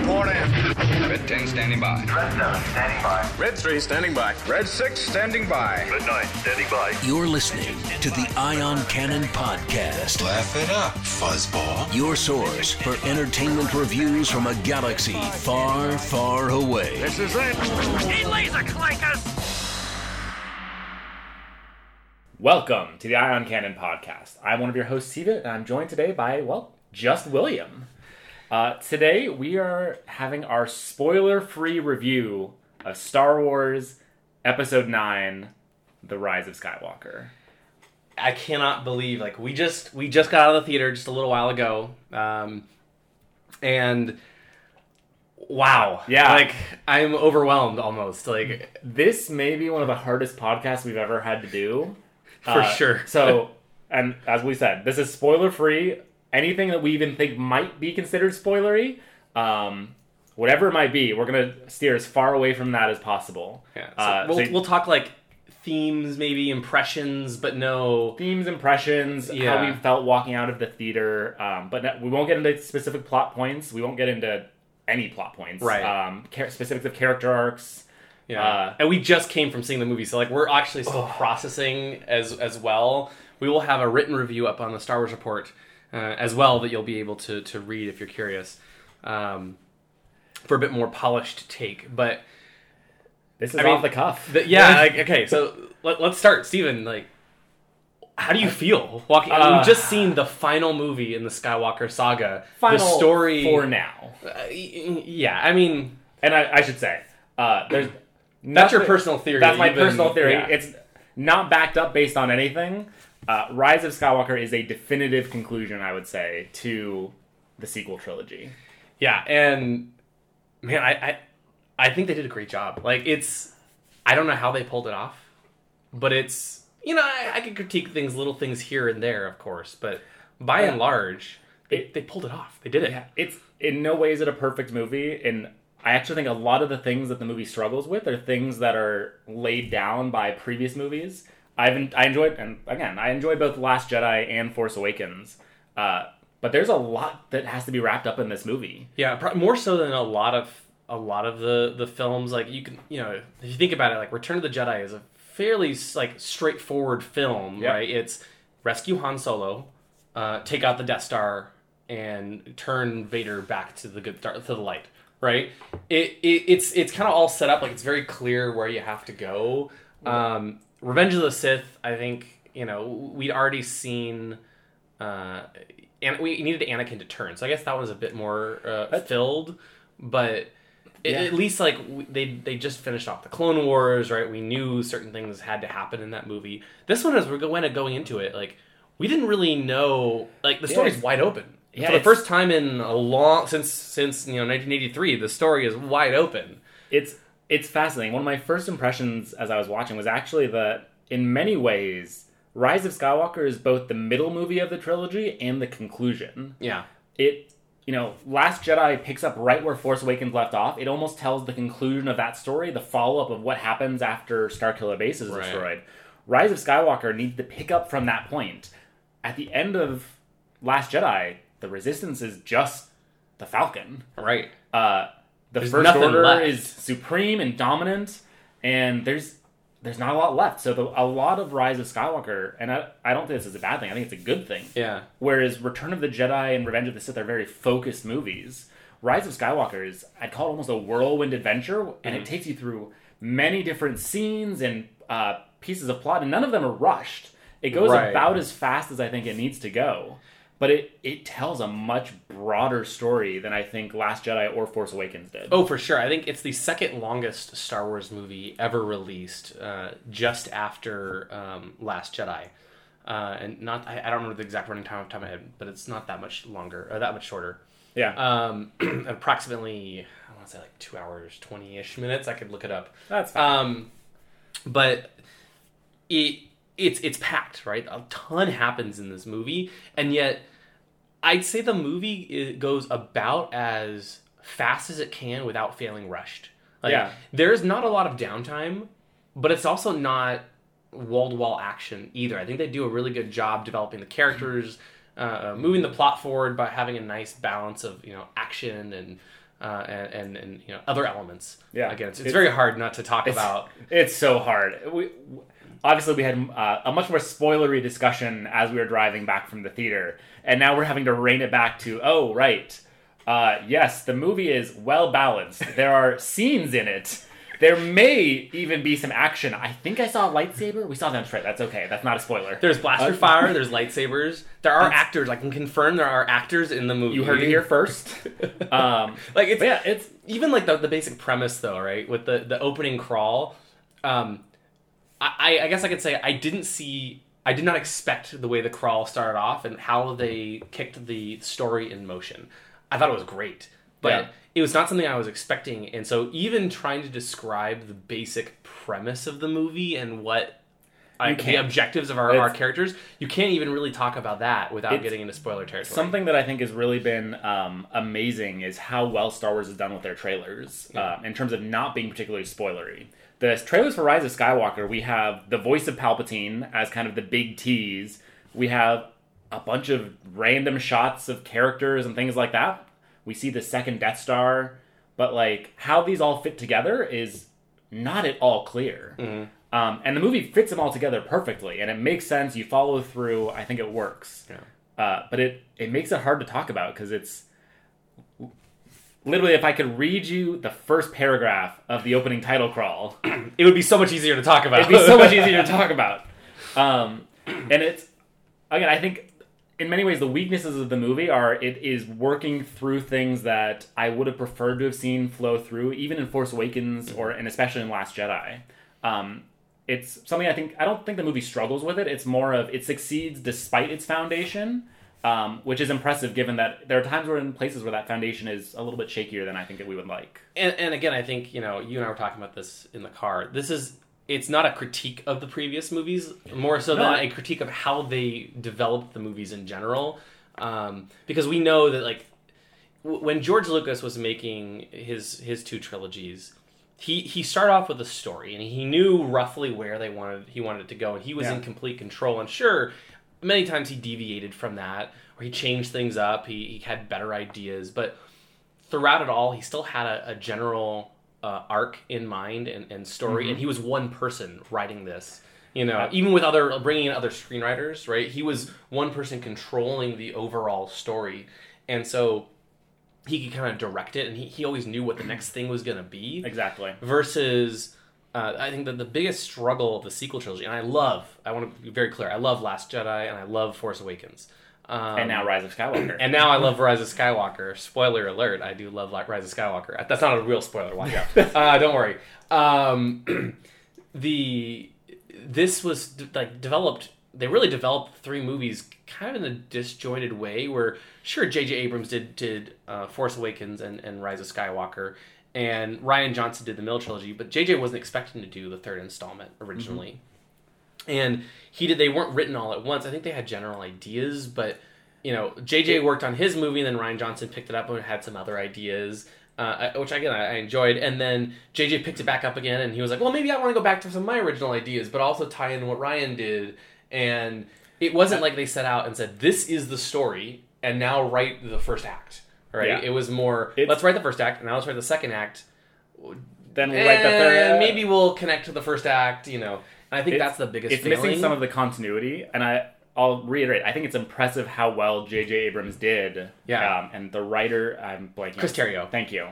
report in. Red 10 standing by. Red 7 standing by. Red 3 standing by. Red 6 standing by. Red 9 standing by. You're listening to the Ion Cannon Podcast, Laugh it up, fuzzball. your source for entertainment reviews from a galaxy far, far away. This is it. He laser clankers! Welcome to the Ion Cannon podcast. I'm one of your hosts, Steve, and I'm joined today by, well, just William. Uh, today, we are having our spoiler free review of Star Wars Episode 9 The Rise of Skywalker. I cannot believe like we just we just got out of the theater just a little while ago, um, and wow, Yeah. like I'm overwhelmed almost like This may be one of the hardest podcasts we've ever had to do. for Uh, sure. So, and as we said, this is spoiler free. Anything that we even think might be considered spoilery, um, whatever it might be, we're going to steer as far away from that as possible. yeah, so Uh, we'll so we'll talk like themes, maybe impressions, but no. themes, impressions, how we felt walking out of the theater. Um, but no, we won't get into specific plot points. We won't get into any plot points. Right. Um, specifics of character arcs. Yeah, Uh, and we just came from seeing the movie, so like we're actually still processing as as well. We will have a written review up on the Star Wars Report uh, as well that you'll be able to to read if you're curious, um, for a bit more polished take. But This is I mean, off the cuff. the, yeah, like, okay, so let, let's start, Stephen. Like, how do you feel walking? Mean, Uh, we've just seen the final movie in the Skywalker saga. Final the story for now. Uh, yeah, I mean, And I, I should say, uh, there's that's your personal theory. That's my been- personal theory. yeah. It's not backed up based on anything. Uh, Rise of Skywalker is a definitive conclusion, I would say, to the sequel trilogy. Yeah, and man, I, I I think they did a great job. Like it's I don't know how they pulled it off, but it's you know, I, I could critique things, little things here and there, of course, but by and large, they, they pulled it off. They did it. Yeah, it's in no way is it a perfect movie, and I actually think a lot of the things that the movie struggles with are things that are laid down by previous movies. I've I enjoyed, and again, I enjoyed both Last Jedi and Force Awakens. Uh, but there's a lot that has to be wrapped up in this movie. Yeah, more so than a lot of a lot of the the films. Like you can, you know, if you think about it, like Return of the Jedi is a fairly like straightforward film, Yeah. right? It's rescue Han Solo, uh, take out the Death Star, and turn Vader back to the good to the light, right? It, it it's it's kind of all set up like it's very clear where you have to go. Um, Revenge of the Sith, I think, you know, we'd already seen. Uh, and we needed Anakin to turn, so I guess that was a bit more uh, filled. But it, Yeah. at least like they they just finished off the Clone Wars, right? We knew certain things had to happen in that movie. This one, as we're going going into it, like we didn't really know. Like the story's it's- wide open. Yeah, For the first time in a long since since you know 1983, the story is wide open. it's it's fascinating. One of my first impressions as I was watching was actually that in many ways, Rise of Skywalker is both the middle movie of the trilogy and the conclusion. Yeah, It you know, Last Jedi picks up right where Force Awakens left off. It almost tells the conclusion of that story, the follow up of what happens after Starkiller Base is Right. destroyed. Rise of Skywalker needs to pick up from that point. At the end of Last Jedi, the Resistance is just the Falcon right. uh, the There's first order left. is supreme and dominant, and there's there's not a lot left. So the, a lot of Rise of Skywalker, and I, I don't think this is a bad thing. I think it's a good thing. Yeah. Whereas Return of the Jedi and Revenge of the Sith are very focused movies. Rise of Skywalker is I'd call it almost a whirlwind adventure, and Mm-hmm. it takes you through many different scenes and uh, pieces of plot, and none of them are rushed. It goes Right. about as fast as I think it needs to go. But it, it tells a much broader story than I think Last Jedi or Force Awakens did. Oh, for sure. I think it's the second longest Star Wars movie ever released, uh, just after um, Last Jedi. Uh, and not, I, I don't remember the exact running time off the top of my head, but it's not that much longer, or that much shorter. yeah. Um, approximately, I want to say like two hours, 20 ish minutes. I could look it up. That's fine. Um, but it it's it's packed, right? A ton happens in this movie, and yet I'd say the movie goes about as fast as it can without feeling rushed. Like, Yeah. there's not a lot of downtime, but it's also not wall to wall action either. I think they do a really good job developing the characters, uh, moving the plot forward by having a nice balance of you know action and uh, and, and and you know other elements. Yeah. again, it's, it's, It's- very hard not to talk It's- about. It's so hard. We, obviously, we had uh, a much more spoilery discussion as we were driving back from the theater, and now we're having to rein it back to oh right, uh, yes, the movie is well balanced. There are scenes in it. There may even be some action. I think I saw a lightsaber. We saw them straight. That's okay. That's not a spoiler. There's blaster fire. There's lightsabers. There are actors. I can confirm there are actors in the movie. you heard it here first. Um, Like it's yeah, it's even like the, the basic premise though, right? With the the opening crawl, um, I, I guess I could say I didn't see, I did not expect the way the crawl started off and how they kicked the story in motion. I thought it was great, but Yeah. it was not something I was expecting. And so even trying to describe the basic premise of the movie and what. I, the objectives of our, our characters, you can't even really talk about that without getting into spoiler territory. Something that I think has really been um, amazing is how well Star Wars has done with their trailers um, in terms of not being particularly spoilery. The trailers for Rise of Skywalker, we have the voice of Palpatine as kind of the big tease. We have a bunch of random shots of characters and things like that. We see the second Death Star, but like how these all fit together is not at all clear. Um, and the movie fits them all together perfectly, and it makes sense. You follow through. I think it works. Yeah. Uh, but it it makes it hard to talk about because it's literally if I could read you the first paragraph of the opening title crawl, it would be so much easier to talk about. it'd be so much easier to talk about. Um, and it's again, I think in many ways the weaknesses of the movie are it is working through things that I would have preferred to have seen flow through, even in Force Awakens or and especially in Last Jedi. Um, it's something I think I don't think the movie struggles with it. It's more of it succeeds despite its foundation. Um, which is impressive given that there are times where in places where that foundation is a little bit shakier than I think that we would like. and, and again, I think you know you and I were talking about this in the car. This is it's not a critique of the previous movies, more so No, than I- a critique of how they developed the movies in general. Um, because we know that like w- when George Lucas was making his his two trilogies, he he started off with a story and he knew roughly where they wanted he wanted it to go, and he was Yeah. in complete control. And sure, many times he deviated from that or he changed things up. He, he had better ideas, but throughout it all, he still had a, a general uh, arc in mind and, and story, and he was one person writing this. You know, even with other bringing in other screenwriters, right? He was one person controlling the overall story, and so he could kind of direct it, and he, he always knew what the next thing was going to be Exactly. versus uh, I think that the biggest struggle of the sequel trilogy, and I love, I want to be very clear, I love Last Jedi and I love Force Awakens. Um, And now Rise of Skywalker. and now I love Rise of Skywalker. Spoiler alert, I do love like Rise of Skywalker. That's not a real spoiler, watch out. uh, don't worry. Um, the this was d- like developed they really developed three movies kind of in a disjointed way where sure J.J. Abrams did did uh, Force Awakens and, and Rise of Skywalker and Rian Johnson did the Mill trilogy but J.J. wasn't expecting to do the third installment originally and he did they weren't written all at once i think they had general ideas but you know jj worked on his movie and then rian johnson picked it up and had some other ideas uh, which again I I enjoyed, and then JJ picked it back up again, and he was like, "Well, maybe I want to go back to some of my original ideas, but also tie in what Rian did." And it wasn't like they set out and said, "This is the story," and now write the first act. Right? Yeah. It was more, It's- "Let's write the first act, and now let's write the second act." then we'll write the third. and maybe we'll connect to the first act. You know, and I think that's the biggest. It's failing. missing some of the continuity, and I I'll reiterate. I think it's impressive how well J.J. Abrams did. Yeah. Um, and the writer, I'm blanking. Chris Terrio. Thank you.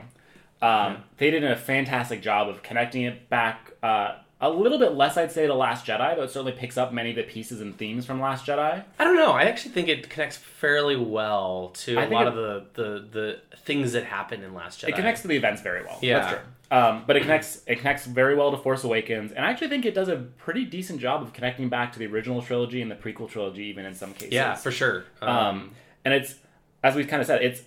Um, They did a fantastic job of connecting it back. Uh, a little bit less, I'd say, to Last Jedi, but it certainly picks up many of the pieces and themes from Last Jedi. I don't know. I actually think it connects fairly well to I a lot it- of the, the, the things that happen in Last Jedi. It connects to the events very well. Yeah. That's true. Um, but it connects it connects very well to Force Awakens, and I actually think it does a pretty decent job of connecting back to the original trilogy and the prequel trilogy, even in some cases. Yeah, for sure. Um, and it's as we've kind of said, it's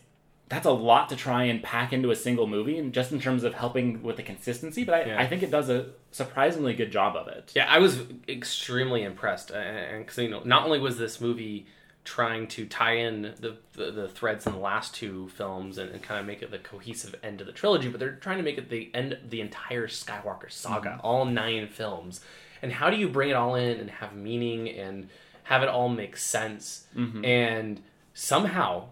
that's a lot to try and pack into a single movie, and just in terms of helping with the consistency. But I, Yeah. I think it does a surprisingly good job of it. yeah, I was extremely impressed, and because you know, not only was this movie trying to tie in the the, the threads in the last two films and, and kind of make it the cohesive end of the trilogy, but they're trying to make it the end of the entire Skywalker saga, mm-hmm. all nine films. And how do you bring it all in and have meaning and have it all make sense? Mm-hmm. And somehow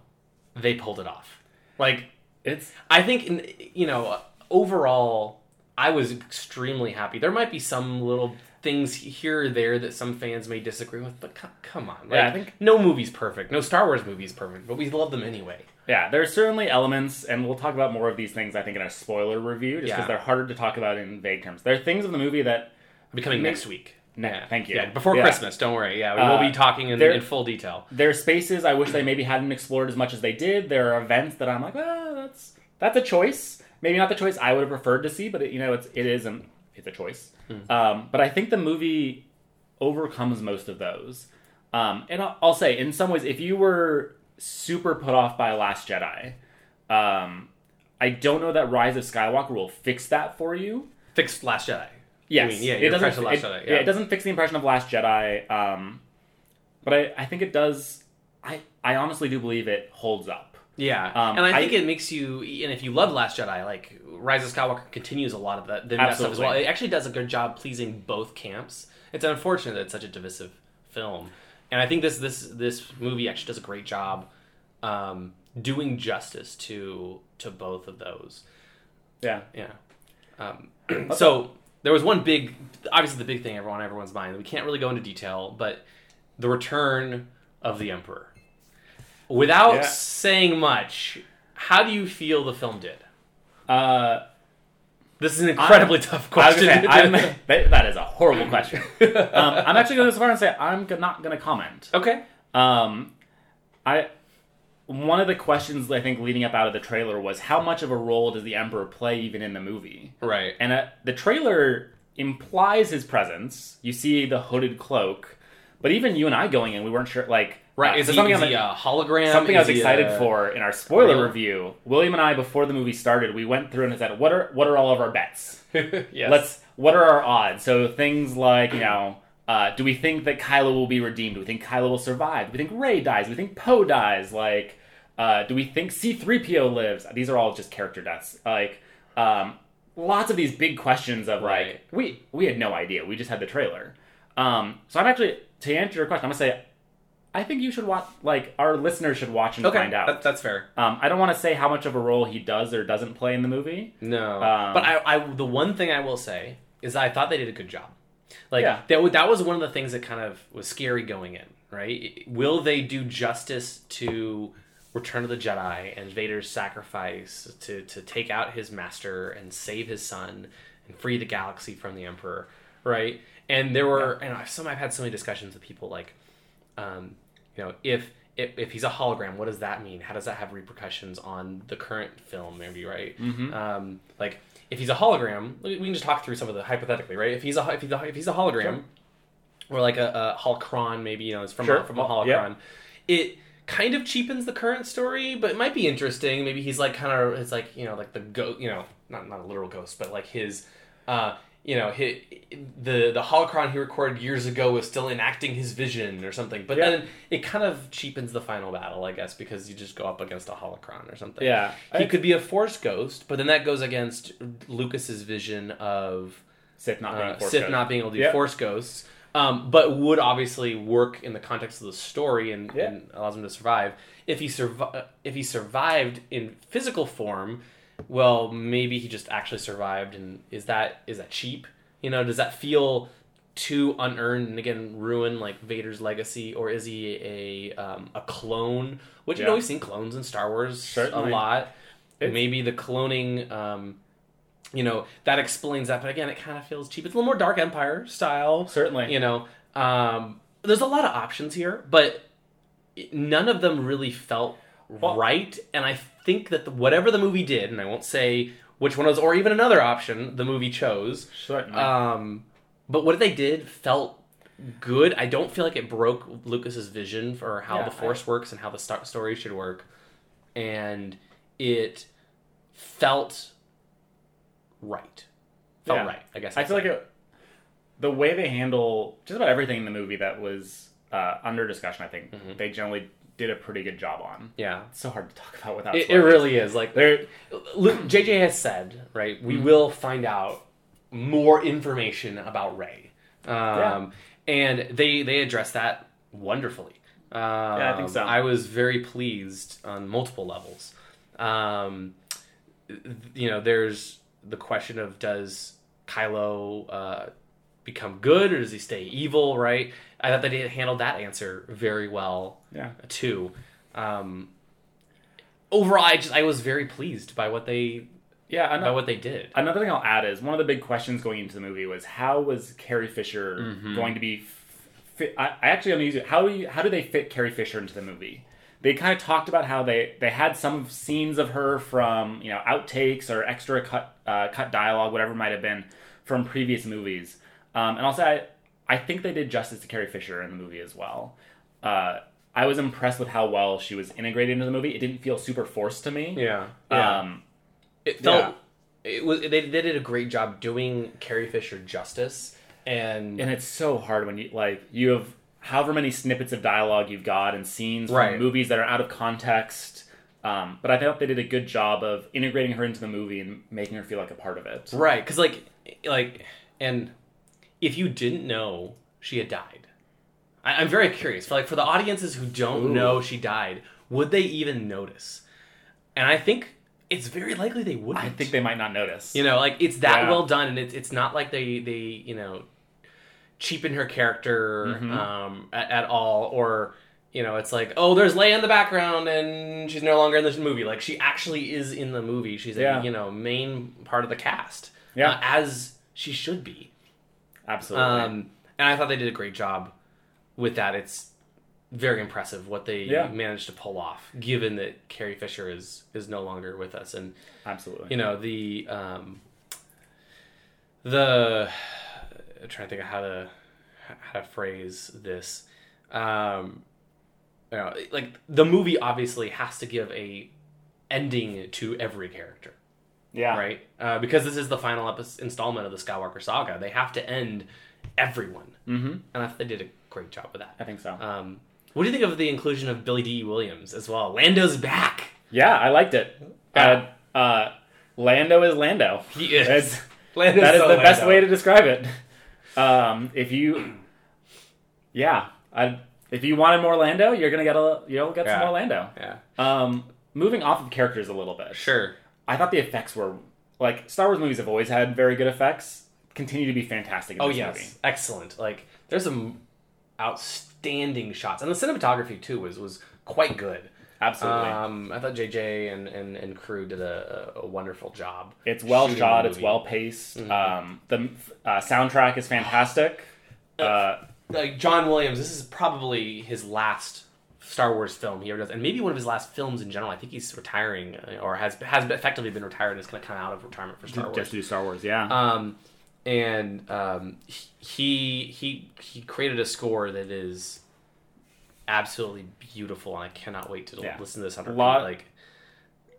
they pulled it off. Like It's I think you know overall, I was extremely happy. There might be some little things here or there that some fans may disagree with, but co- come on, like, Yeah, I think- no movie's perfect. No Star Wars movie is perfect, but we love them anyway. yeah. There's certainly elements, and we'll talk about more of these things. I think in a spoiler review, just because Yeah. they're harder to talk about in vague terms. There are things in the movie that Becoming next week. No, yeah, thank you. Yeah, before Yeah. Christmas. Don't worry. Yeah, we Uh, will be talking in, there- in full detail. there are spaces I wish they maybe hadn't explored as much as they did. There are events that I'm like, well, that's that's a choice. Maybe not the choice I would have preferred to see, but it, you know, it's it is an, it's a choice. Um, but I think the movie overcomes most of those. Um, and I'll, I'll say, in some ways, if you were super put off by Last Jedi, um, I don't know that Rise of Skywalker will fix that for you. Fixed Last Jedi. Yes, I mean, yeah, it doesn't. it, Jedi, yeah. yeah. it doesn't fix the impression of Last Jedi, um, but I, I think it does. I, I honestly do believe it holds up. Yeah, Um, and I I- think it makes you, and if you love Last Jedi, like Rise of Skywalker continues a lot of that, the that stuff as well. It actually does a good job pleasing both camps. It's unfortunate that it's such a divisive film, and I think this this this movie actually does a great job um, doing justice to to both of those. Yeah, Yeah. Um, so there was one big, obviously the big thing everyone everyone's mind. We can't really go into detail, but the return of the Emperor. Without Yeah. saying much, how do you feel the film did? uh, This is an incredibly tough I was question. say, I'm, that, is a horrible question. um, I'm actually going to so far and say I'm not going to comment. okay. Um, I one of the questions I think leading up out of the trailer was how much of a role does the Emperor play even in the movie? Right. And uh, the trailer implies his presence. You see the hooded cloak, but even you and I going in, we weren't sure. Like, right. uh, Is so he, something is I'm- a hologram? something I was excited a- for in our spoiler review. William and I, before the movie started, we went through and said, "What are what are all of our bets? yes. Let's what are our odds?" So things like you know. Uh, do we think that Kylo will be redeemed? Do we think Kylo will survive? Do we think Rey dies? Do we think Poe dies? Like, uh, do we think C-3PO lives? These are all just character deaths. Like, um, lots of these big questions of Right. like, we we had no idea. We just had the trailer. Um, so I'm actually to answer your question, I'm gonna say, I think you should watch. Like, our listeners should watch and okay. find out. That, that's fair. Um, I don't want to say how much of a role he does or doesn't play in the movie. No, Um, but I, I, the one thing I will say is I thought they did a good job. Like Yeah. that, that was one of the things that kind of was scary going in. Right? Will they do justice to Return of the Jedi and Vader's sacrifice to to take out his master and save his son and free the galaxy from the Emperor? Right? And there were, and I've some I've had so many discussions with people like, um, you know, if if, if he's a hologram, what does that mean? How does that have repercussions on the current film? Maybe right? Mm-hmm. Um, like if he's a hologram, we can just talk through some of the hypothetically, right? If he's a if he's a, if he's a hologram, or like a, a holocron, maybe you know, it's from Sure. a, from a holocron, it kind of cheapens the current story, but it might be interesting. Maybe he's like kind of it's like you know like the ghost, you know, not not a literal ghost, but like his. Uh, you know, hi the the holocron he recorded years ago was still enacting his vision or something. But Yeah. then it kind of cheapens the final battle, I guess, because you just go up against a holocron or something. Yeah. he I- could be a force ghost, but then that goes against Lucas's vision of Sith not being uh, Sith not being able to do Yep. force ghosts. Um, but would obviously work in the context of the story and, Yeah. and allows him to survive. If he survi- if he survived in physical form, well, maybe he just actually survived. And is that is that cheap? You know, does that feel too unearned and again ruin like Vader's legacy, or is he a um, a clone? Which you know we've seen clones in Star Wars Certainly. a lot. It's- Maybe the cloning. Um, you know that explains that, but again, it kind of feels cheap. It's a little more Dark Empire style, Certainly. You know, um, there's a lot of options here, but none of them really felt Well- right. And I think that the, whatever the movie did, and I won't say which one was, or even another option the movie chose. Certainly. Um, but what they did felt good. I don't feel like it broke Lucas's vision for how Yeah, the Force works and how the sto- story should work, and it felt right. Felt Yeah. right. I guess I feel like it, the way they handle just about everything in the movie that was uh, under discussion, I think Mm-hmm. they generally did a pretty good job on. yeah. It's so hard to talk about without. It, it really is like There, JJ has said, right? We will find out more information about Rey, um, and they they address that wonderfully. Um, I think so. I was very pleased on multiple levels. Um, you know, there's the question of does Kylo uh, become good or does he stay evil? Right. I thought they handled that answer very well Yeah. too. Um, overall, I just I was very pleased by what they Yeah. Know. what they did. Another thing I'll add is one of the big questions going into the movie was how was Carrie Fisher Mm-hmm. going to be fit? I, I actually use it. How do you, how do they fit Carrie Fisher into the movie? They kind of talked about how they they had some scenes of her from you know outtakes or extra cut uh, cut dialogue, whatever it might have been from previous movies. Um, and also, I I think they did justice to Carrie Fisher in the movie as well. Uh, I was impressed with how well she was integrated into the movie. It didn't feel super forced to me. Yeah. Um, it felt it was they, they did a great job doing Carrie Fisher justice and, and it's so hard when you like you have however many snippets of dialogue you've got and scenes from Right. movies that are out of context. Um, but I thought they did a good job of integrating her into the movie and making her feel like a part of it. right because like like and if you didn't know she had died, I, I'm very curious for like for the audiences who don't Ooh. know she died, would they even notice? And I think it's very likely they wouldn't. I think they might not notice. You know, like it's that Yeah. well done, and it's it's not like they they you know cheapen her character Mm-hmm. um, at, at all, or you know, it's like oh, there's Leia in the background, and she's no longer in this movie. Like she actually is in the movie. She's Yeah. a you know main part of the cast, Yeah. uh, as she should be. Absolutely. Um, and I thought they did a great job with that. It's very impressive what they Yeah. managed to pull off, given that Carrie Fisher is is no longer with us, and Absolutely. you know the um the I'm trying to think of how to how to phrase this um you know like the movie obviously has to give a ending to every character yeah. right uh, because this is the final episode, installment of the skywalker saga they have to end everyone Mm-hmm. and I they did a great job with that. I think so. um what do you think of the inclusion of billy dee williams as well lando's back yeah, I liked it. Uh, uh, Lando is Lando. he is Lando's that is so the best way to describe it. Um, if you, yeah, I, if you wanted more Lando, you're gonna get a you'll get some Yeah. more Lando. yeah Um, moving off of characters a little bit. sure I thought the effects were like Star Wars movies have always had very good effects. Continue to be fantastic. In Oh this yes, movie. excellent. Like there's some outstanding shots, and the cinematography too was was quite good. Absolutely. Um, I thought JJ and, and, and crew did a, a wonderful job. it's well shot. It's well paced. Mm-hmm. Um, the uh, soundtrack is fantastic. Uh, Like John Williams, this is probably his last Star Wars film he ever does, and maybe one of his last films in general. I think he's retiring uh, or has has effectively been retired and is going to come out of retirement for Star Wars. just to do Star Wars, yeah. Um, and um, he he he created a score that is absolutely beautiful, and I cannot wait to Yeah. listen to this on repeat. Lot- like,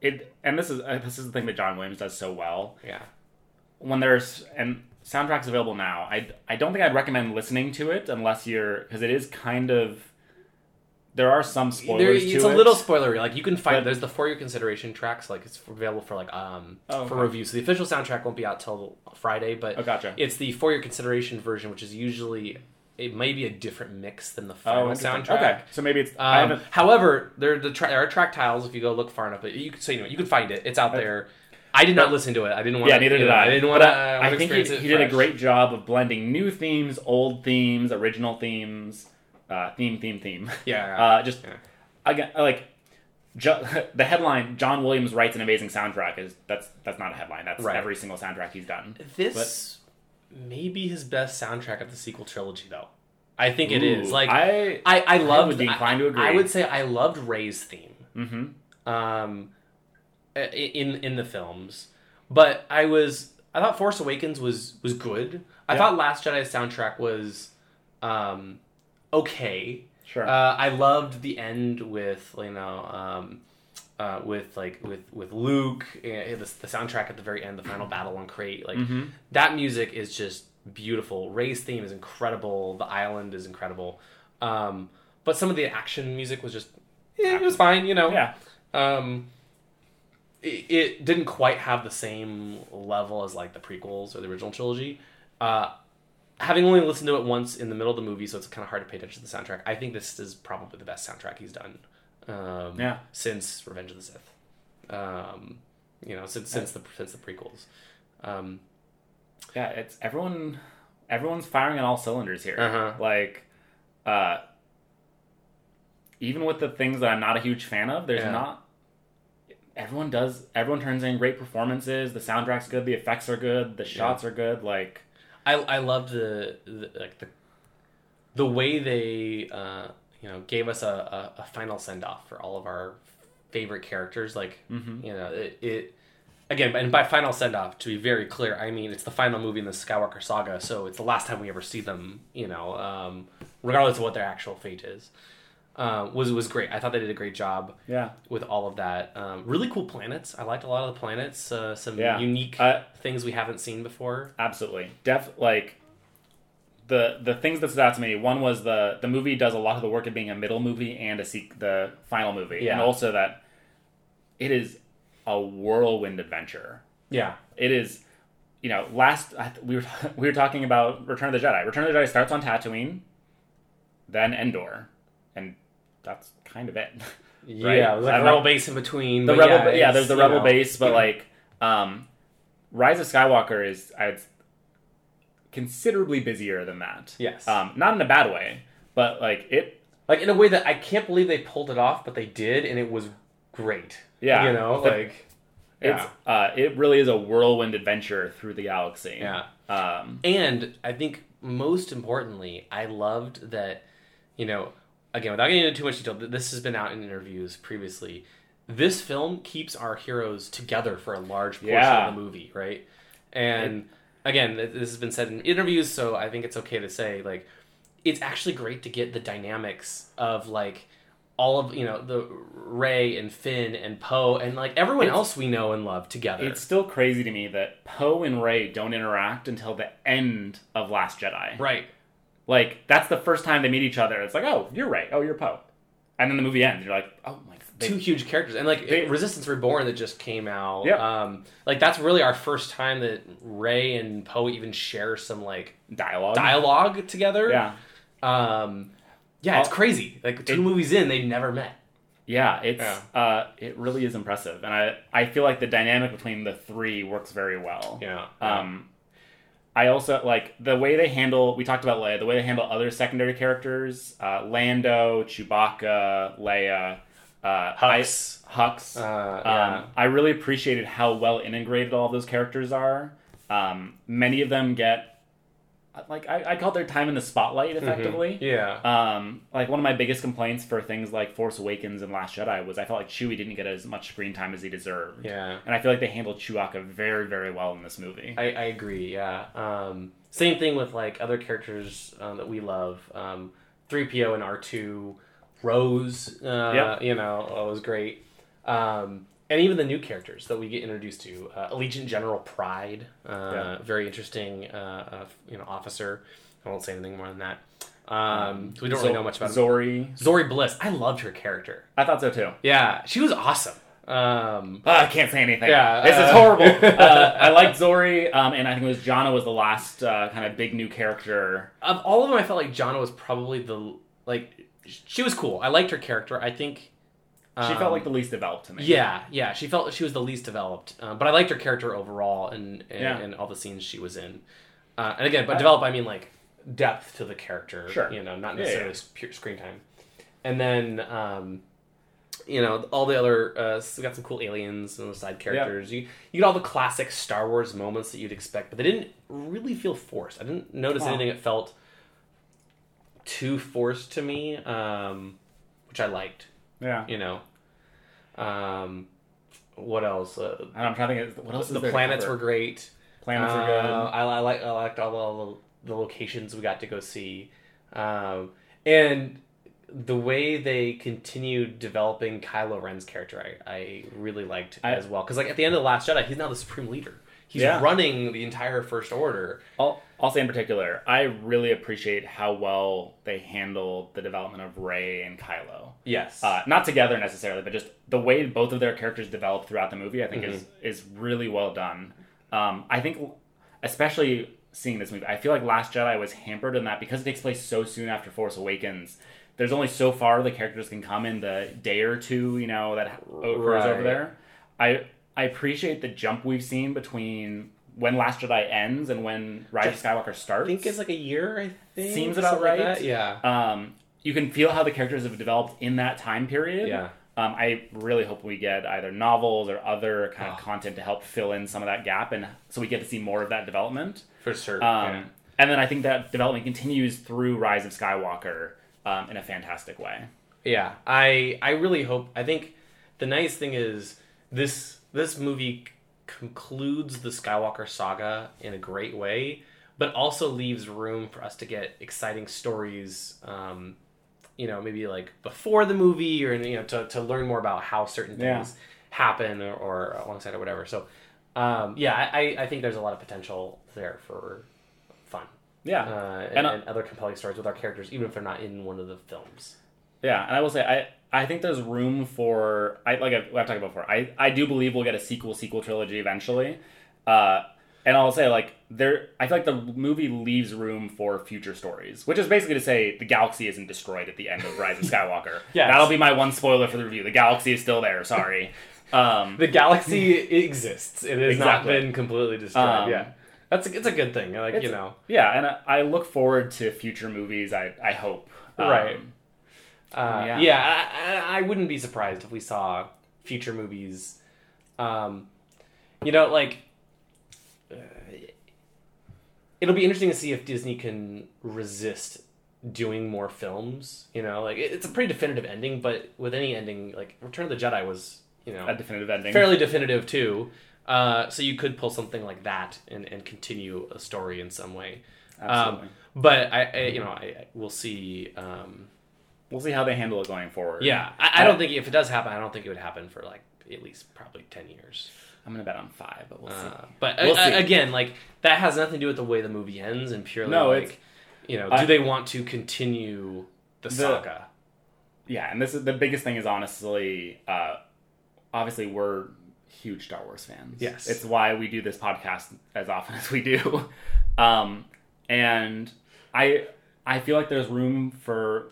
it and this is uh, this is the thing that John Williams does so well. yeah, when there's and soundtracks available now, I I don't think I'd recommend listening to it unless you're because it is kind of there are some spoilers there, it's it. a little spoilery. Like you can find But- there's the for your consideration tracks. Like it's available for like um Oh, for okay. review. So the official soundtrack won't be out till Friday, but Oh, gotcha. it's the for your consideration version, which is usually it may be a different mix than the final oh, soundtrack. Okay, so maybe it's Um, haven't. however, there the tra- there are track tiles if you go look far enough. But you can so you know you can find it. It's out there. I did not listen to it. I didn't want. To Yeah, neither did I. I didn't want to. I, I think he, he did a great job of blending new themes, old themes, original themes, uh, theme, theme, theme. Yeah. Uh, just Yeah. again, like jo- the headline: John Williams writes an amazing soundtrack. Is that's that's not a headline. That's Right. every single soundtrack he's done. This may be his best soundtrack of the sequel trilogy, though. I think it Ooh, is. Like I I, I loved. would be inclined to I- agree. I, would say I loved Rey's theme. hmm Um, in in the films, but I was I thought Force Awakens was was good. I Yeah. thought Last Jedi's soundtrack was um okay. Sure. Uh, I loved the end with you know um, uh, with like with with Luke and the, the soundtrack at the very end, the final battle on Crait. Like Mm-hmm. that music is just beautiful. Rey's theme is incredible. The island is incredible. Um, but some of the action music was just yeah, it was fine. You know. yeah. Um, it, it didn't quite have the same level as like the prequels or the original trilogy. Uh, having only listened to it once in the middle of the movie, so it's kind of hard to pay attention to the soundtrack. I think this is probably the best soundtrack he's done. Um, Yeah. Since Revenge of the Sith. Um, you know, since since the since the prequels. Um, yeah, it's everyone. Everyone's firing on all cylinders here. Uh-huh. Like, uh, even with the things that I'm not a huge fan of, there's Yeah. not. Everyone does. Everyone turns in great performances. The soundtrack's good. The effects are good. The shots are good. Like, I I loved the, the like the the way they uh, you know gave us a, a, a final send off for all of our favorite characters. Like you know it, it again, and by final send off to be very clear, I mean it's the final movie in the Skywalker saga, so it's the last time we ever see them. You know, um, regardless of what their actual fate is. Uh, was was great. I thought they did a great job yeah, with all of that. Um, really cool planets. I liked a lot of the planets. Uh, some Yeah. unique Uh, things we haven't seen before. absolutely. Def like the the things that stood out to me. One was the the movie does a lot of the work of being a middle movie and a seek the final movie, Yeah. and also that it is a whirlwind adventure. Yeah, it is you know last we were we were talking about Return of the Jedi. Return of the Jedi starts on Tatooine, then Endor, and that's kind of it. Right? Yeah, like rebel know. base in between. the rebel, yeah, it's, there's the rebel know, base, but like um, Rise of Skywalker is I considerably busier than that. Yes. um, not in a bad way, but like it. like in a way that I can't believe they pulled it off, but they did, and it was great. Yeah. you know, The- like It's yeah, uh, it really is a whirlwind adventure through the galaxy. yeah. Um, And I think most importantly, I loved that, you know, again, without getting into too much detail, this has been out in interviews previously. This film keeps our heroes together for a large portion Yeah. of the movie, right? And again, this has been said in interviews, so I think it's okay to say, like, it's actually great to get the dynamics of, like, all of you know the Rey and Finn and Poe and like everyone It's- else we know and love together. It's still crazy to me that Poe and Rey don't interact until the end of Last Jedi. right. Like that's the first time they meet each other. It's like, oh, you're Rey. Oh, you're Poe. And then the movie ends. You're like, oh my. They, two huge characters and like They- resistance reborn that just came out Yeah. um like that's really our first time that rey and poe even share some like dialogue. dialogue together Yeah. um yeah it's crazy like two it- movies in they've never met Yeah. It's Yeah. uh, it really is impressive, and I I feel like the dynamic between the three works very well. yeah Um, I also like the way they handle. We talked about Leia. The way they handle other secondary characters, uh, Lando, Chewbacca, Leia, uh, Hux. I, Hux. Uh, yeah. Um, I really appreciated how well integrated all those characters are. Um, many of them get like I, I call their time in the spotlight effectively. Mm-hmm. yeah Um, like one of my biggest complaints for things like Force Awakens and Last Jedi was I felt like Chewie didn't get as much screen time as he deserved. yeah And I feel like they handled Chewbacca very, very well in this movie. I, I agree yeah um same thing with like other characters um, that we love um 3po and r2 rose uh Yep. you know uh, was great um and even the new characters that we get introduced to uh, allegiant general Pryde uh Yeah. very interesting uh, uh you know officer i won't say anything more than that um we don't really know much about him. Zorii. zorii bliss i loved her character I thought so too. yeah she was awesome um Ah, I can't say anything. Yeah, this uh, is horrible. uh, I liked Zorii, um, and I think it was Jannah was the last uh, kind of big new character. of all of them, I felt like Jannah was probably the like she was cool. I liked her character. I think She um, felt like the least developed to me. yeah, yeah. She felt she was the least developed, um, but I liked her character overall and and, Yeah. and all the scenes she was in. Uh, and again, by develop I mean like depth to the character. Sure. you know, not necessarily yeah. s- pure screen time. And then um, you know all the other uh, we got some cool aliens and the side characters. You you get all the classic Star Wars moments that you'd expect, but they didn't really feel forced. I didn't notice Huh. anything that felt too forced to me, um, which I liked. yeah. You know, um, what else? Uh, And I'm trying to think. What else? is the planets were great. planets Uh, are good. I, I like I liked all the, the locations we got to go see, um, and the way they continued developing Kylo Ren's character. I, I really liked I- as well because like at the end of the Last Jedi, he's now the supreme leader. He's Yeah. running the entire First Order. I'll, I'll say in particular, I really appreciate how well they handled the development of Rey and Kylo. Yes. Uh, not together necessarily, but just the way both of their characters develop throughout the movie, I think is Mm-hmm. is really well done. Um, I think, especially seeing this movie, I feel like Last Jedi was hampered in that because it takes place so soon after Force Awakens. There's only so far the characters can come in the day or two, you know, that occurs over there. I I appreciate the jump we've seen between when Last Jedi ends and when Rise of Skywalker starts. I think it's like a year. I think Seems about something like right. Yeah. um, you can feel how the characters have developed in that time period. Yeah. Um, I really hope we get either novels or other kind of Oh. content to help fill in some of that gap, and so we get to see more of that development. For sure. Um, yeah. And then I think that development continues through Rise of Skywalker um, in a fantastic way. Yeah, I I really hope. I think the nice thing is this this movie concludes the Skywalker saga in a great way, but also leaves room for us to get exciting stories. Um, you know, maybe like before the movie, or you know, to to learn more about how certain Yeah. things happen or, or alongside or whatever. So, um, yeah, I I think there's a lot of potential there for fun. Yeah, Uh, and, And, and other compelling stories with our characters, even if they're not in one of the films. yeah, and I will say I I think there's room for I like I've, I've talked about before. I I do believe we'll get a sequel sequel trilogy eventually. Uh, and I'll say like there I feel like the movie leaves room for future stories, which is basically to say the galaxy isn't destroyed at the end of Rise of Skywalker. yeah, that'll be my one spoiler for the review. The galaxy is still there. Sorry. Um, The galaxy exists. It has Exactly. not been completely destroyed. Um, yeah, that's a, it's a good thing. Like you know, yeah, and I, I look forward to future movies. I I hope. Um, Right. Uh, yeah. yeah, I, I, I wouldn't be surprised if we saw future movies. Um, you know, like uh, it'll be interesting to see if Disney can resist doing more films. You know, like it- it's a pretty definitive ending, but with any ending, like Return of the Jedi was, you know, a definitive ending. fairly definitive too. Uh, so you could pull something like that and, and continue a story in some way. Absolutely. Um, but I, I, you know, I, I we'll see. Um, We'll see how they handle it going forward. yeah, I, I don't think if it does happen, I don't think it would happen for like at least probably ten years. I'm gonna bet on five, but we'll see. Uh, but We'll uh, see. again, like that has nothing to do with the way the movie ends, and purely No, like you know, I- do they want to continue the, saga? yeah, and this is the biggest thing is honestly, uh, obviously we're huge Star Wars fans. Yes. it's why we do this podcast as often as we do, um, and I I feel like there's room for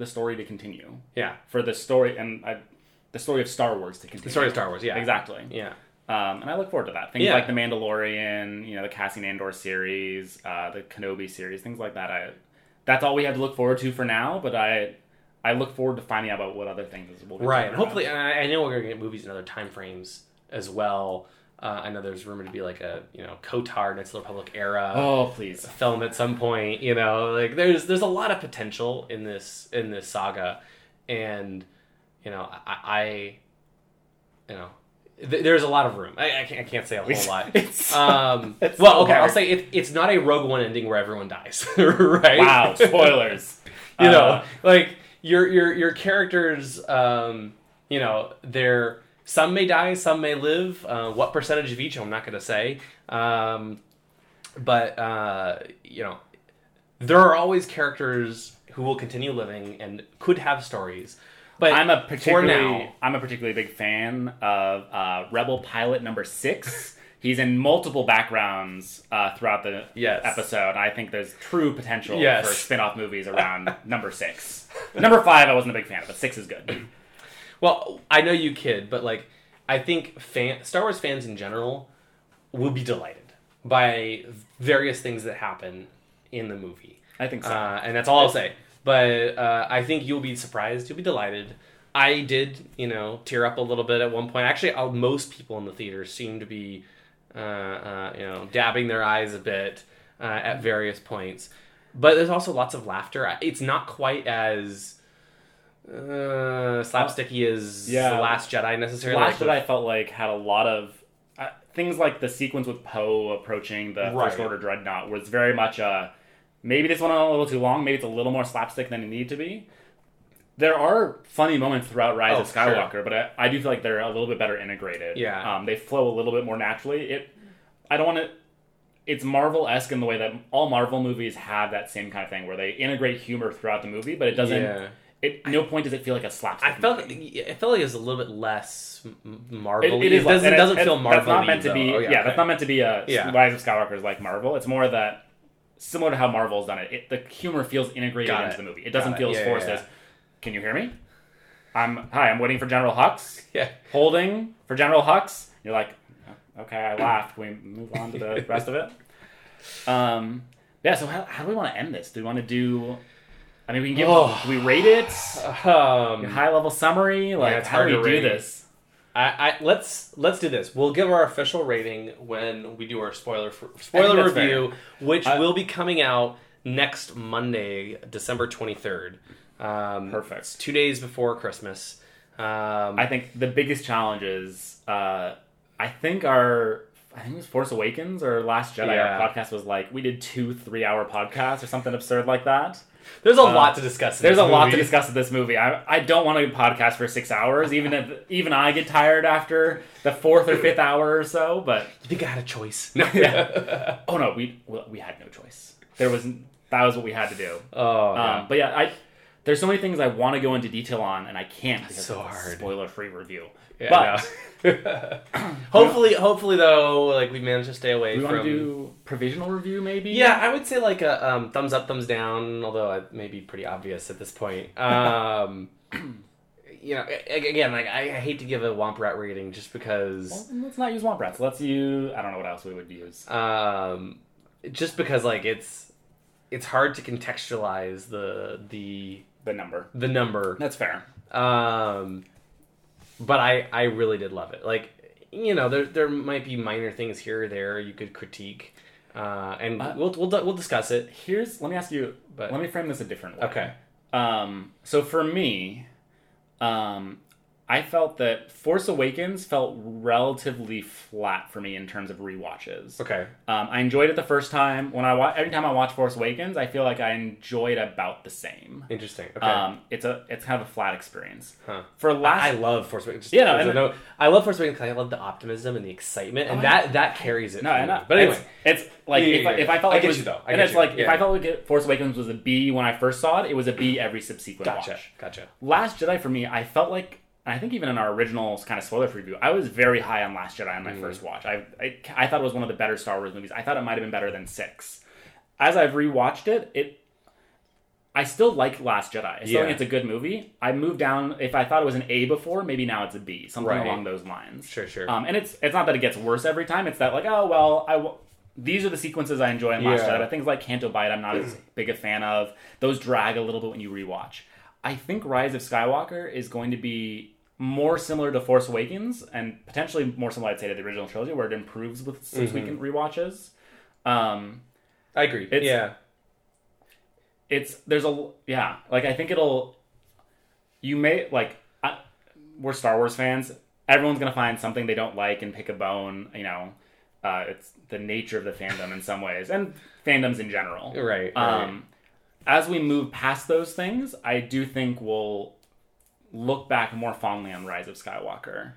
the story to continue, Yeah, for the story and I, the story of Star Wars to continue. the story of Star Wars. Yeah, exactly. Yeah, Um, and I look forward to that. Things Yeah. like the Mandalorian, you know, the Cassian Andor series, uh, the Kenobi series, things like that. I that's all we have to look forward to for now. But I I look forward to finding out about what other things will be right. And hopefully, and I, I know we're gonna get movies in other time frames as well. Uh, I know there's rumored to be like a you know KOTOR Knights of the Republic era. Oh please, film at some point you know? Like there's there's a lot of potential in this in this saga. And you know i, I you know th- there's a lot of room. I, I, can't, I can't say a whole lot. It's- um it's well so okay i'll say it, it's not a rogue one ending where everyone dies right? Wow, spoilers. you know Uh, like your your your characters um you know they're some may die some may live uh, what percentage of each i'm not going to say um but uh you know there are always characters who will continue living and could have stories but I'm a particularly now I'm a particularly big fan of uh, Rebel Pilot Number Six. He's in multiple backgrounds uh, throughout the Yes. episode. I think there's true potential Yes. for spin-off movies around number six. Number five, I wasn't a big fan of, but six is good. Well, I know you kid, but like I think fan Star Wars fans in general will be delighted by various things that happen in the movie. I think so. Uh, and that's all I'll say. But uh, I think you'll be surprised. You'll be delighted. I did, you know, tear up a little bit at one point. Actually, uh, most people in the theater seem to be, uh, uh, you know, dabbing their eyes a bit uh, at various points. But there's also lots of laughter. It's not quite as uh, slapsticky as Yeah. the Last Jedi necessarily. Last Like, Jedi felt like had a lot of uh, things like the sequence with Poe approaching the Right. First Order dreadnought was very much a maybe this went on a little too long. Maybe it's a little more slapstick than it needed to be. There are funny moments throughout Rise Oh, of Skywalker, but I, I do feel like they're a little bit better integrated. Yeah. um, they flow a little bit more naturally. It, I don't want to. It's Marvel esque in the way that all Marvel movies have that same kind of thing where they integrate humor throughout the movie, but it doesn't. Yeah. It no point does it feel like a slapstick. I felt movie. I felt like it was a little bit less m- It, Marvel. it is doesn't, and doesn't feel Marvel. That's not meant to be. Though. yeah, okay. that's not meant to be a Yeah. Rise of Skywalker is like Marvel. It's more that similar to how Marvel's done it. it the humor feels integrated Got into it. the movie. It doesn't it. feel as Yeah, forced yeah, as. Can you hear me? I'm hi. I'm waiting for General Hux. Yeah. Holding for General Hux. You're like, okay, I laughed. Can we move on to the rest of it? Um, yeah. So how, how do we want to end this? Do we want to do? I mean, we can give. Oh. We rate it? Um, High level summary. Like, it's how do we do this? I, I let's let's do this. We'll give our official rating when we do our spoiler spoiler that's review, which I- will be coming out next Monday, December twenty third. Um, Perfect. it's two days before Christmas. Um, I think the biggest challenge is, uh, I think our, I think it was Force Awakens or Last Jedi. Yeah. Our podcast was like we did two three-hour podcasts or something absurd like that. There's a lot to discuss. In uh, There's a this lot to discuss with this movie. I, I don't want to podcast for six hours, even if even I get tired after the fourth or fifth hour or so. But You think I had a choice? No. yeah, oh no, we we had no choice. There was that was what we had to do. Oh, yeah. Um, but yeah, I there's so many things I want to go into detail on, and I can't because so it's a hard. spoiler-free review. Yeah, but no. hopefully, hopefully though, like we managed to stay away we from. want to do provisional review, maybe. Yeah, I would say like a um, thumbs up, thumbs down. Although it may be pretty obvious at this point. Um, you know, again, like I, I hate to give a Womp Rat rating just because, Well, let's not use Womp Rats. Let's use I don't know what else we would use. um, just because like it's it's hard to contextualize the the The number. the number. That's fair. Um, but I I really did love it. Like you know, there there might be minor things here or there you could critique, uh, and Uh, we'll we'll we'll discuss it. Here's let me ask you. But- let me frame this a different way. Okay. Um, so for me, um, I felt that Force Awakens felt relatively flat for me in terms of rewatches. Okay. Um, I enjoyed it the first time. When I wa- every time I watch Force Awakens, I feel like I enjoyed about the same. Interesting. Okay. Um, it's a it's kind of a flat experience. Huh. For last, I love Force Awakens. Just Yeah, no, and- note, I love Force Awakens because I love the optimism and the excitement, and Oh, that that carries it. No, and. I, but anyway, it's, it's like Yeah, yeah, if, I, yeah, if I yeah. felt I like get it was, you, though. I and it's you. like if I felt like Force Awakens was a B when I first saw it, it was a B every subsequent gotcha, watch. gotcha. Gotcha. Last Jedi for me, I felt like, I think even in our original kind of spoiler review, I was very high on Last Jedi on my first watch. I, I I thought it was one of the better Star Wars movies. I thought it might have been better than six. As I've rewatched it, it I still like Last Jedi. I still Yeah. think it's a good movie. I moved down. If I thought it was an A before, maybe now it's a B, something Right. along those lines. Sure, sure. Um, and it's it's not that it gets worse every time. It's that like oh well, I w- these are the sequences I enjoy in Last Yeah. Jedi. Things like Canto Bight, I'm not as big a fan of. Those drag a little bit when you rewatch. I think Rise of Skywalker is going to be more similar to Force Awakens and potentially more similar, I'd say, to the original trilogy, where it improves with subsequent rewatches. Um, I agree. It's- yeah, it's there's a yeah like i think it'll you may like I, we're star wars fans everyone's gonna find something they don't like and pick a bone you know uh, it's the nature of the fandom in some ways and fandoms in general Right, right. um as we move past those things i do think we'll look back more fondly on rise of skywalker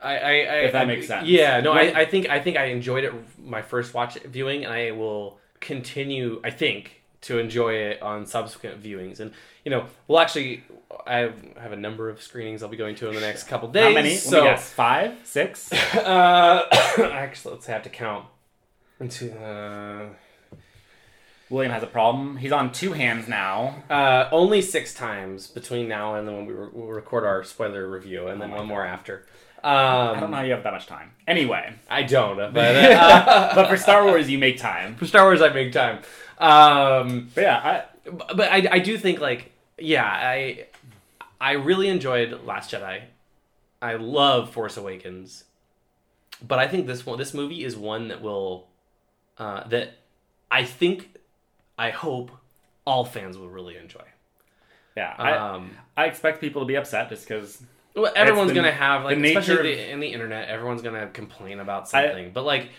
I, I, I If that I- makes sense. Yeah, no, I, I think I think I enjoyed it my first watch viewing, and I will continue. I think to enjoy it on subsequent viewings, and you know, we'll actually. I have a number of screenings I'll be going to in the next couple days. how many So, guess. five six uh, actually, let's have to count. Into, uh, william has a problem he's on two hands now uh, only six times between now and then when we re- we'll record our spoiler review, and then my one God. more after. i don't Um, know how you have that much time anyway I don't, but uh, but for Star Wars, you make time. for Star Wars, I make time. Um, But yeah, but but I, I do think like yeah I I really enjoyed Last Jedi. I love Force Awakens, but I think this one this movie is one that will uh, that I think I hope all fans will really enjoy. Yeah, I, Um, I expect people to be upset just because. well, everyone's the- gonna have like the nature especially of- the, in the internet, everyone's gonna complain about something. but like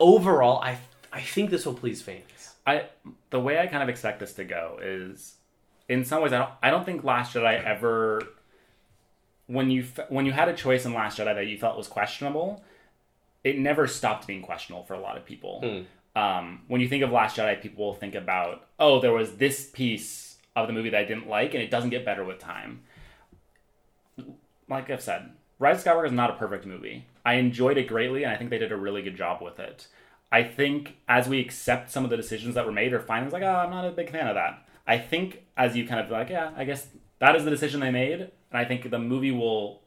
overall, I I think this will please fans. I the way I kind of expect this to go is, in some ways, I don't. I don't think Last Jedi ever. When you when you had a choice in Last Jedi that you felt was questionable, it never stopped being questionable for a lot of people. Um, when you think of Last Jedi, people will think about, oh, there was this piece of the movie that I didn't like, and it doesn't get better with time. Like I've said, Rise of Skywalker is not a perfect movie. I enjoyed it greatly, and I think they did a really good job with it. I think as we accept some of the decisions that were made or find things like, oh, I'm not a big fan of that. I think as you kind of like, yeah, I guess that is the decision they made, and I think the movie will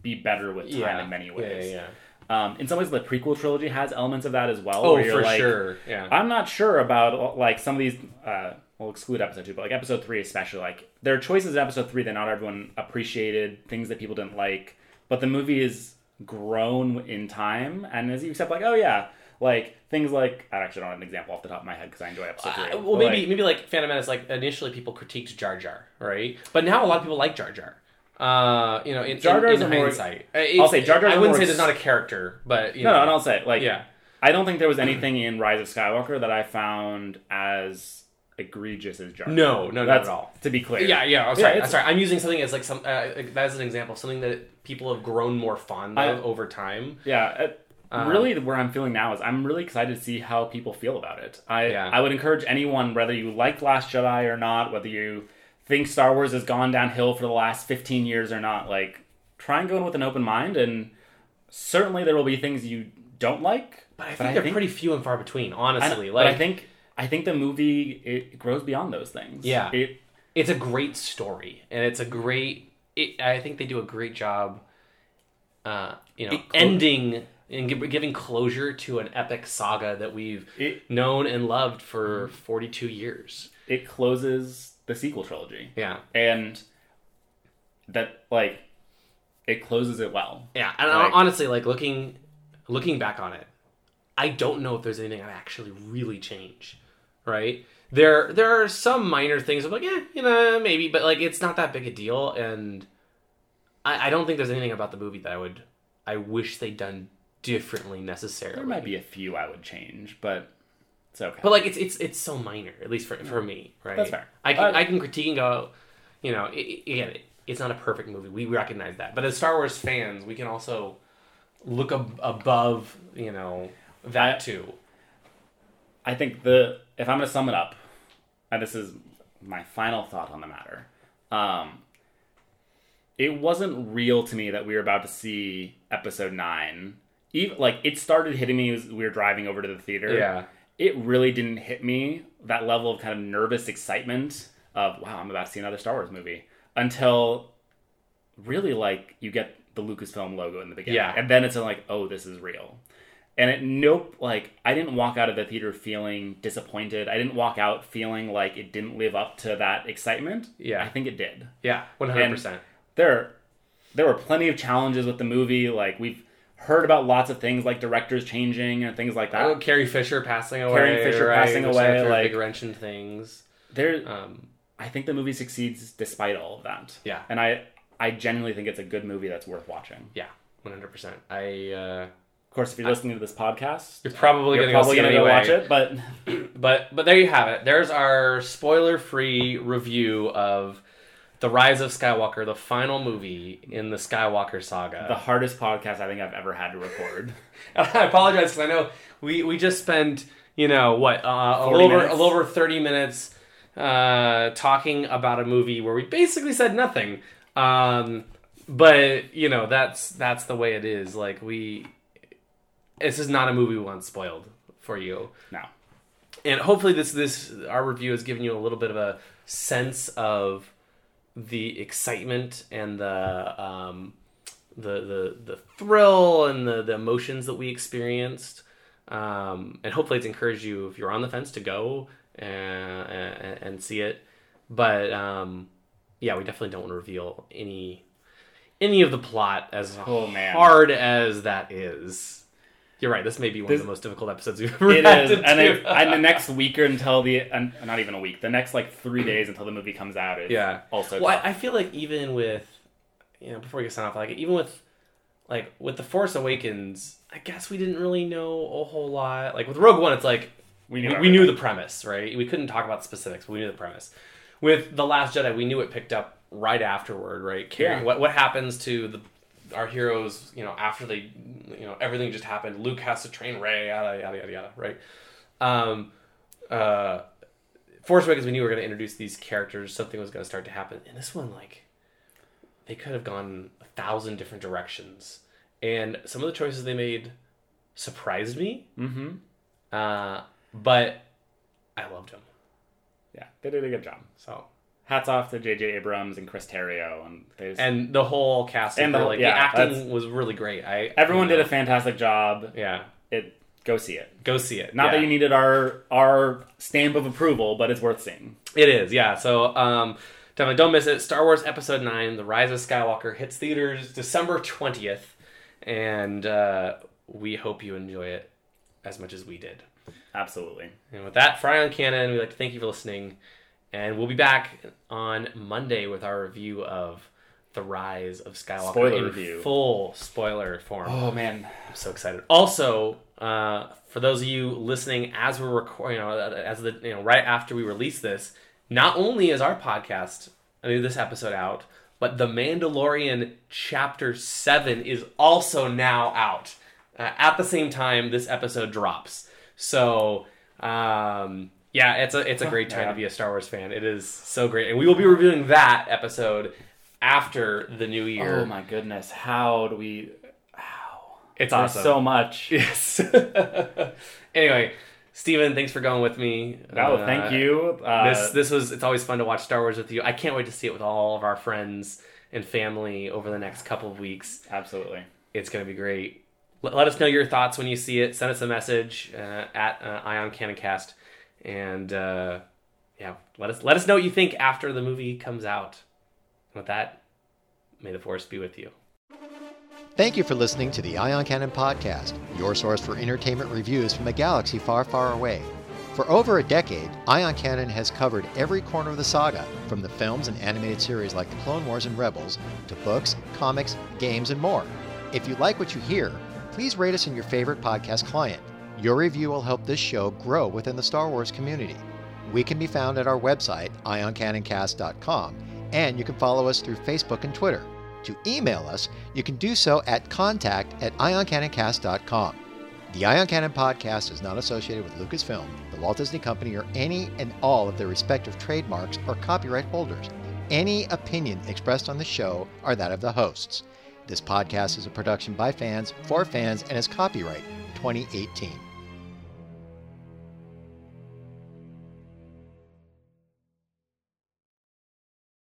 be better with time in many ways. Yeah, Um, in some ways, the prequel trilogy has elements of that as well. Oh, where you're for like, sure. Yeah. I'm not sure about like some of these. Uh, we'll exclude episode two, but like episode three especially. Like there are choices in episode three that not everyone appreciated, things that people didn't like. But the movie is grown in time, and as you accept, like, oh yeah, like things like I actually don't have an example off the top of my head because I enjoy episode three. Uh, well, maybe like, maybe like Phantom Menace. Like initially, people critiqued Jar Jar, right? But now a lot of people like Jar Jar. Uh, you know, in, Jar in, Jar's in a more- hindsight, Uh, I'll say Jar Jar's I wouldn't say there's not a character, but you no, know, no, and I'll say like yeah, I don't think there was anything in Rise of Skywalker that I found as egregious as Jar. No, no, not at all. To be clear, yeah, yeah. I'm sorry, Yeah, I'm sorry. I'm using something as like some uh, as an example, something that people have grown more fond I- of over time. Yeah, Um, uh, really, where I'm feeling now is I'm really excited to see how people feel about it. I Yeah. I would encourage anyone, whether you liked Last Jedi or not, whether you think Star Wars has gone downhill for the last 15 years or not, like try and go in with an open mind. And certainly there will be things you don't like, But I think they're pretty few and far between, I, honestly. but like I think I think the movie it grows beyond those things. Yeah. it it's a great story and it's a great it, i think they do a great job uh you know ending and giving closure to an epic saga that we've known and loved for 42 years it closes the sequel trilogy. yeah and that like it closes it well. yeah and Like- honestly like looking looking back on it i don't know if there's anything i'd actually really change right there there are some minor things i'm like yeah you know maybe but like it's not that big a deal and I, I don't think there's anything about the movie that i would i wish they'd done differently necessarily There might be a few I would change, but it's okay. but like it's it's it's so minor at least for, for me right That's fair. i can Uh, i can critique and go you know it, again it, it's not a perfect movie we recognize that but as star wars fans we can also look ab- above you know that too I think the if I'm going to sum it up, and this is my final thought on the matter, um, it wasn't real to me that we were about to see episode nine. Even like it started hitting me as we were driving over to the theater. Yeah. It really didn't hit me that level of kind of nervous excitement of wow, I'm about to see another Star Wars movie until really like you get the Lucasfilm logo in the beginning, Yeah. and then it's like oh, this is real. And it nope, like I didn't walk out of the theater feeling disappointed. I didn't walk out feeling like it didn't live up to that excitement. Yeah. I think it did. yeah 100% There, there were plenty of challenges with the movie. Like we've heard about lots of things like directors changing and things like that. Oh, Carrie Fisher passing away. Carrie Fisher right? passing away, like- big wrench in things. There, Um, I think the movie succeeds despite all of that. Yeah. and I, I genuinely think it's a good movie that's worth watching. yeah, one hundred percent. I uh, Of course, if you're listening to this podcast, you're probably you're gonna probably go, gonna see go anyway. watch it. But But but there you have it. There's our spoiler-free review of the Rise of Skywalker, the final movie in the Skywalker saga. the hardest podcast I think I've ever had to record. I apologize because I know we, we just spent you know what uh, a little over a little over thirty minutes uh, talking about a movie where we basically said nothing. Um, but you know that's that's the way it is. Like we, this is not a movie we want spoiled for you No, and hopefully this this our review has given you a little bit of a sense of the excitement and the um, the the the thrill and the the emotions that we experienced. Um, and hopefully it's encouraged you if you're on the fence to go and, and, and see it. But um, yeah, we definitely don't want to reveal any any of the plot as Oh, hard as that is. You're right. This may be one This- of the most difficult episodes we've ever it had is, to and, it, and the next week or until the and not even a week, the next like three days until the movie comes out is Yeah. also Well. I, I feel like even with, you know, before we get signed off, like even with, like with the Force Awakens, I guess we didn't really know a whole lot. Like with Rogue One, it's like We we, knew we, knew the premise, right? We couldn't talk about specifics, but we knew the premise. With the Last Jedi, we knew it picked up right afterward, right? Carrying Yeah. what what happens to the our heroes, you know, after they, you know, everything just happened. Luke has to train Rey, yada yada yada yada, right? Um, uh, Force Awakens, we knew we were going to introduce these characters. Something was going to start to happen. And this one, like, they could have gone a thousand different directions. And some of the choices they made surprised me. mm-hmm. Uh, but I loved them. Yeah, they did a good job. So hats off to J.J. Abrams and Chris Terrio, and and the whole cast. And the whole- really, yeah, the acting that's- was really great. I everyone you did a fantastic job. yeah. It go see it. Go see it. Not yeah. that you needed our our stamp of approval, but it's worth seeing. It is, yeah. So um, definitely don't miss it. Star Wars Episode Nine: The Rise of Skywalker hits theaters December twentieth, and uh, we hope you enjoy it as much as we did. Absolutely. And with that, from Ion Cannon, we'd like to thank you for listening, and we'll be back on Monday with our review of The Rise of Skywalker Spoiler in review. full spoiler form. Oh man, I'm so excited. Also, uh, for those of you listening as we're recording, you know, as the you know, right after we release this, not only is our podcast, I mean, this episode out, but The Mandalorian Chapter Seven is also now out uh, at the same time this episode drops. So, um, yeah, it's a it's a great time to be a Star Wars fan. It is so great, and we will be reviewing that episode after the new year. oh my goodness, how do we? How? It's There's awesome. so much. Yes. anyway, Steven, thanks for going with me. No, Uh, thank you. Uh, This this was it's always fun to watch Star Wars with you. I can't wait to see it with all of our friends and family over the next couple of weeks. absolutely. It's going to be great. Let, let us know your thoughts when you see it. Send us a message uh, at uh, Ion Canoncast, and uh, yeah, let us let us know what you think after the movie comes out. With that, may the force be with you. Thank you for listening to the Ion Cannon Podcast, your source for entertainment reviews from a galaxy far, far away. For over a decade, Ion Cannon has covered every corner of the saga, from the films and animated series like The Clone Wars and Rebels, to books, comics, games, and more. If you like what you hear, please rate us in your favorite podcast client. Your review will help this show grow within the Star Wars community. We can be found at our website, ioncanoncast.com, and you can follow us through Facebook and Twitter. To email us, you can do so at contact at ioncanoncast.com. The Ion Cannon podcast is not associated with Lucasfilm, the Walt Disney Company, or any and all of their respective trademarks or copyright holders. Any opinion expressed on the show are that of the hosts. This podcast is a production by fans for fans and is copyright 2018.